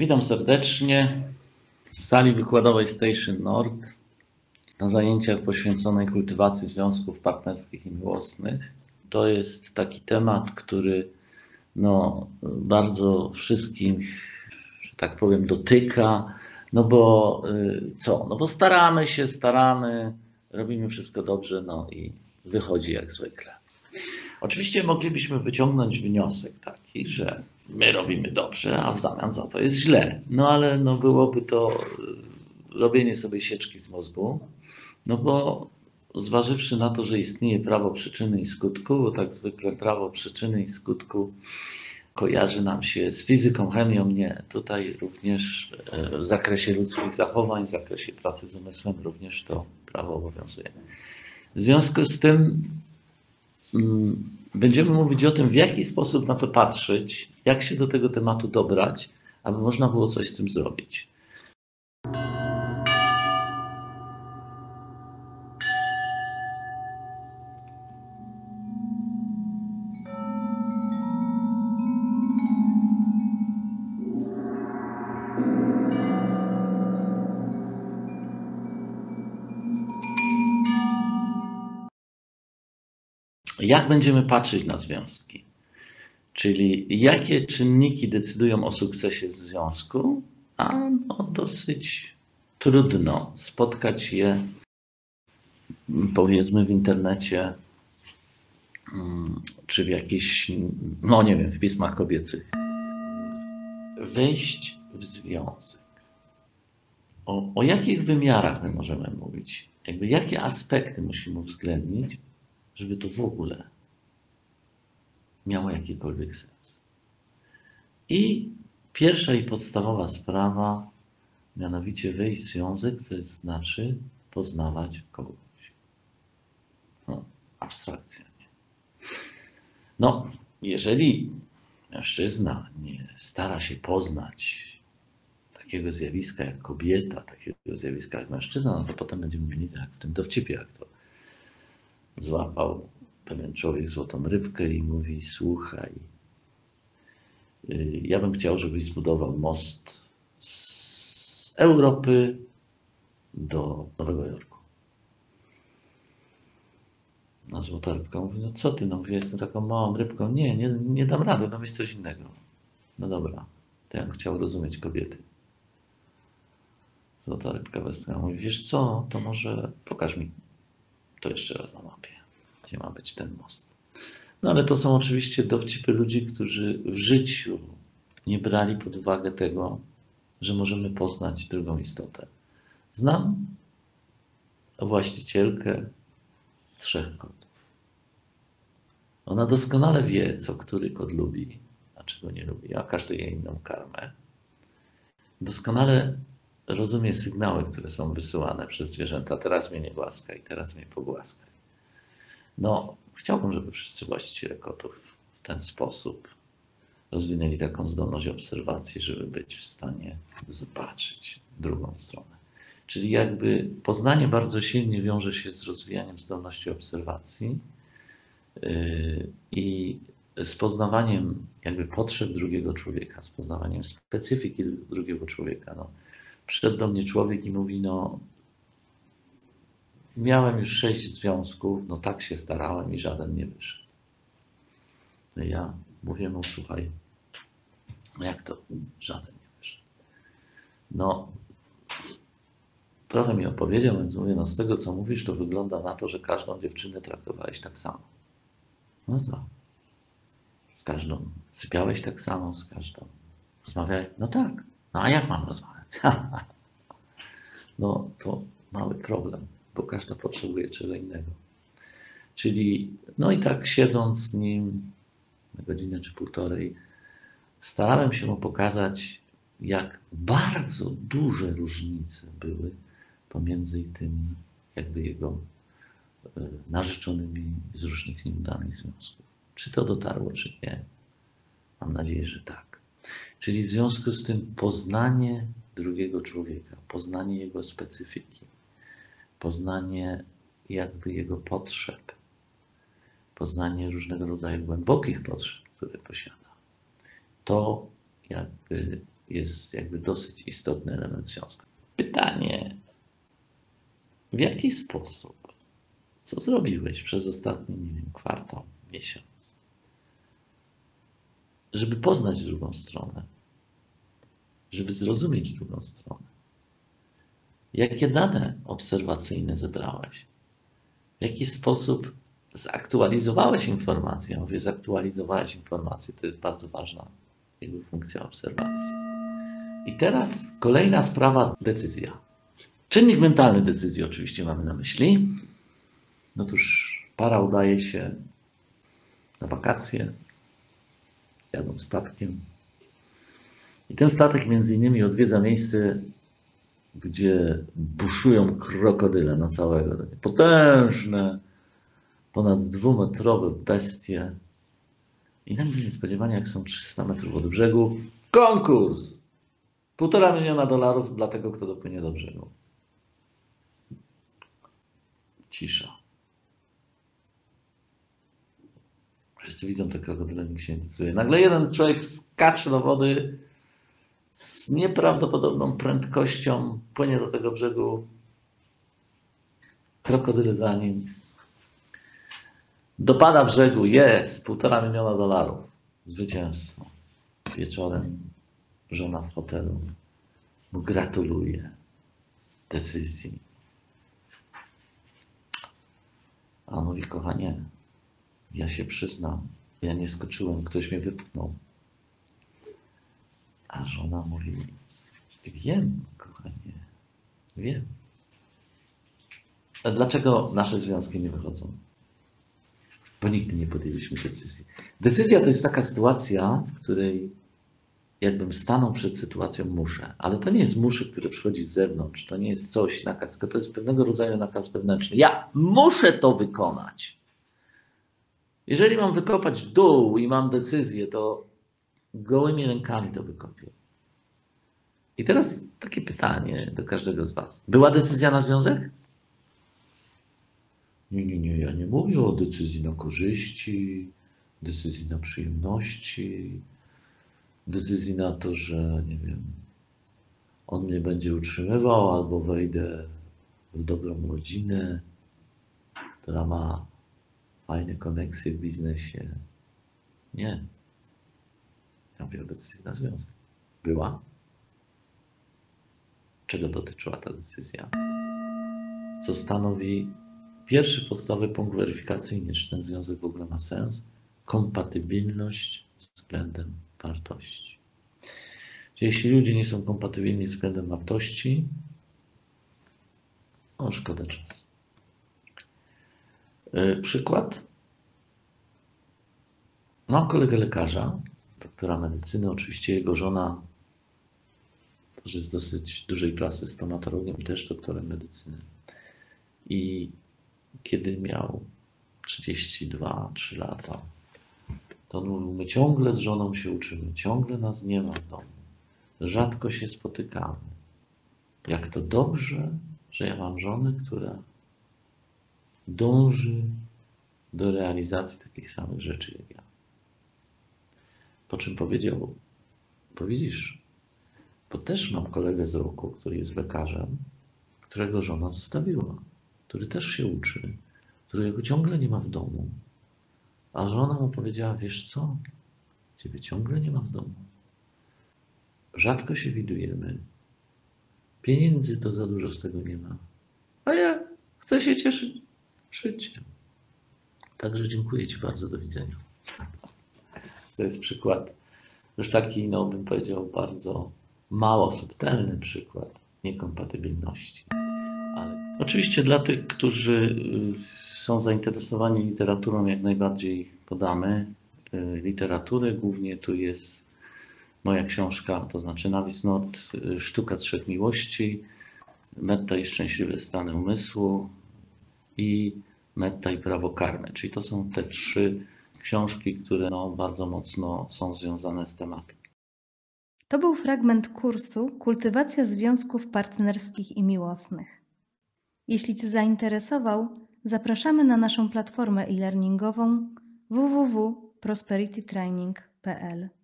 Witam serdecznie z sali wykładowej Station Nord na zajęciach poświęconej kultywacji związków partnerskich i miłosnych. To jest taki temat, który no, bardzo wszystkim, że tak powiem, dotyka. No bo y, co? No bo staramy się, staramy, robimy wszystko dobrze, no i wychodzi jak zwykle. Oczywiście moglibyśmy wyciągnąć wniosek taki, że my robimy dobrze, a w zamian za to jest źle. No ale no byłoby to y, robienie sobie sieczki z mózgu, no bo zważywszy na to, że istnieje prawo przyczyny i skutku, bo tak zwykle prawo przyczyny i skutku kojarzy nam się z fizyką, chemią, nie. Tutaj również e, w zakresie ludzkich zachowań, w zakresie pracy z umysłem również to prawo obowiązuje. W związku z tym mm, będziemy mówić o tym, w jaki sposób na to patrzeć, jak się do tego tematu dobrać, aby można było coś z tym zrobić. Jak będziemy patrzeć na związki? Czyli jakie czynniki decydują o sukcesie związku? A no, dosyć trudno spotkać je, powiedzmy, w internecie, mm, czy w jakichś, no nie wiem, w pismach kobiecych. Wejść w związek. O, o jakich wymiarach my możemy mówić? Jakby jakie aspekty musimy uwzględnić, żeby to w ogóle miało jakikolwiek sens. I pierwsza i podstawowa sprawa, mianowicie wejść w związek, to znaczy poznawać kogoś. No, abstrakcja. Nie? No, jeżeli mężczyzna nie stara się poznać takiego zjawiska jak kobieta, takiego zjawiska jak mężczyzna, no to potem będziemy mieli tak w tym dowcipie, jak to złapał pewien człowiek złotą rybkę i mówi: Słuchaj, y, ja bym chciał, żebyś zbudował most z Europy do Nowego Jorku. Na złota rybka mówi: No co ty, no mówię, jestem taką małą rybką. Nie, nie, nie dam rady, no jest coś innego. No dobra, to ja bym chciał rozumieć kobiety. Złota rybka westchła mówi: Wiesz co, to może pokaż mi to jeszcze raz na mapie gdzie ma być ten most. No ale to są oczywiście dowcipy ludzi, którzy w życiu nie brali pod uwagę tego, że możemy poznać drugą istotę. Znam właścicielkę trzech kotów. Ona doskonale wie, co który kot lubi, a czego nie lubi, a każdy je inną karmę. Doskonale rozumie sygnały, które są wysyłane przez zwierzęta. Teraz mnie nie głaskaj, teraz mnie pogłaskaj. No, chciałbym, żeby wszyscy właściciele kotów w ten sposób rozwinęli taką zdolność obserwacji, żeby być w stanie zobaczyć drugą stronę. Czyli jakby poznanie bardzo silnie wiąże się z rozwijaniem zdolności obserwacji yy, i z poznawaniem jakby potrzeb drugiego człowieka, z poznawaniem specyfiki drugiego człowieka. No, przyszedł do mnie człowiek i mówi, no Miałem już sześć związków, no tak się starałem i żaden nie wyszedł. No ja mówię mu, słuchaj, no jak to żaden nie wyszedł? No, trochę mi opowiedział, więc mówię, no z tego co mówisz, to wygląda na to, że każdą dziewczynę traktowałeś tak samo. No co? Z każdą sypiałeś tak samo, z każdą rozmawiałeś? No tak. No a jak mam rozmawiać? no to mały problem bo każda potrzebuje czego innego. Czyli, no i tak siedząc z nim na godzinę czy półtorej, starałem się mu pokazać, jak bardzo duże różnice były pomiędzy tym, jakby jego e, narzeczonymi z różnych nieudanych związków. Czy to dotarło, czy nie? Mam nadzieję, że tak. Czyli w związku z tym poznanie drugiego człowieka, poznanie jego specyfiki, poznanie jakby jego potrzeb, poznanie różnego rodzaju głębokich potrzeb, które posiada. To jakby jest jakby dosyć istotny element związku. Pytanie, w jaki sposób, co zrobiłeś przez ostatni, nie wiem, kwartał, miesiąc, żeby poznać drugą stronę, żeby zrozumieć drugą stronę? Jakie dane obserwacyjne zebrałeś? W jaki sposób zaktualizowałeś informację? Ja Mówię, zaktualizowałeś informację, to jest bardzo ważna jakby funkcja obserwacji. I teraz kolejna sprawa, decyzja. Czynnik mentalny decyzji oczywiście mamy na myśli. Otóż para udaje się na wakacje, jadą statkiem. I ten statek między innymi odwiedza miejsce, gdzie buszują krokodyle na całego. Takie potężne, ponad dwumetrowe bestie. I nagle niespodziewanie, jak są 300 metrów od brzegu, konkurs! Półtora miliona dolarów dla tego, kto dopłynie do brzegu. Cisza. Wszyscy widzą te krokodyle, nikt się nie decyduje. Nagle jeden człowiek skacze do wody z nieprawdopodobną prędkością, płynie do tego brzegu. Krokodyle za nim. Dopada brzegu, jest, półtora miliona dolarów. Zwycięstwo. Wieczorem żona w hotelu mu gratuluje decyzji. A on mówi, kochanie, ja się przyznam, ja nie skoczyłem, ktoś mnie wypchnął. A żona mówi, wiem, kochanie, wiem. A dlaczego nasze związki nie wychodzą? Bo nigdy nie podjęliśmy decyzji. Decyzja to jest taka sytuacja, w której jakbym stanął przed sytuacją muszę, ale to nie jest muszę, który przychodzi z zewnątrz, to nie jest coś, nakaz, tylko to jest pewnego rodzaju nakaz wewnętrzny. Ja muszę to wykonać. Jeżeli mam wykopać dół i mam decyzję, to gołymi rękami to wykopię. I teraz takie pytanie do każdego z Was. Była decyzja na związek? Nie, nie, nie, ja nie mówię o decyzji na korzyści, decyzji na przyjemności, decyzji na to, że nie wiem, on mnie będzie utrzymywał, albo wejdę w dobrą rodzinę, która ma fajne koneksje w biznesie. Nie. O decyzji na związek. Była? Czego dotyczyła ta decyzja? Co stanowi pierwszy podstawowy punkt weryfikacyjny, czy ten związek w ogóle ma sens? Kompatybilność względem wartości. Jeśli ludzie nie są kompatybilni względem wartości, o szkoda czasu. Yy, Przykład. Mam kolegę lekarza, doktora medycyny. Oczywiście jego żona też jest dosyć dużej klasy stomatologiem, też doktorem medycyny. I kiedy miał 32-3 lata, to on mówił, my ciągle z żoną się uczymy, ciągle nas nie ma w domu, rzadko się spotykamy. Jak to dobrze, że ja mam żonę, która dąży do realizacji takich samych rzeczy jak ja. Po czym powiedział, bo widzisz, bo też mam kolegę z roku, który jest lekarzem, którego żona zostawiła, który też się uczy, którego ciągle nie ma w domu. A żona mu powiedziała, wiesz co, ciebie ciągle nie ma w domu. Rzadko się widujemy. Pieniędzy to za dużo z tego nie ma. A ja chcę się cieszyć życiem. Także dziękuję Ci bardzo. Do widzenia. To jest przykład, już taki, no bym powiedział, bardzo mało subtelny przykład niekompatybilności. Ale oczywiście dla tych, którzy y, są zainteresowani literaturą, jak najbardziej podamy y, literatury. Głównie tu jest moja książka, to znaczy Navis Nord, y, Sztuka Trzech Miłości, Metta i Szczęśliwe Stany Umysłu i Metta i Prawo Karmy. Czyli to są te trzy książki, które no, bardzo mocno są związane z tematem. To był fragment kursu Kultywacja związków partnerskich i miłosnych. Jeśli Cię zainteresował, zapraszamy na naszą platformę e-learningową www.prosperitytraining.pl.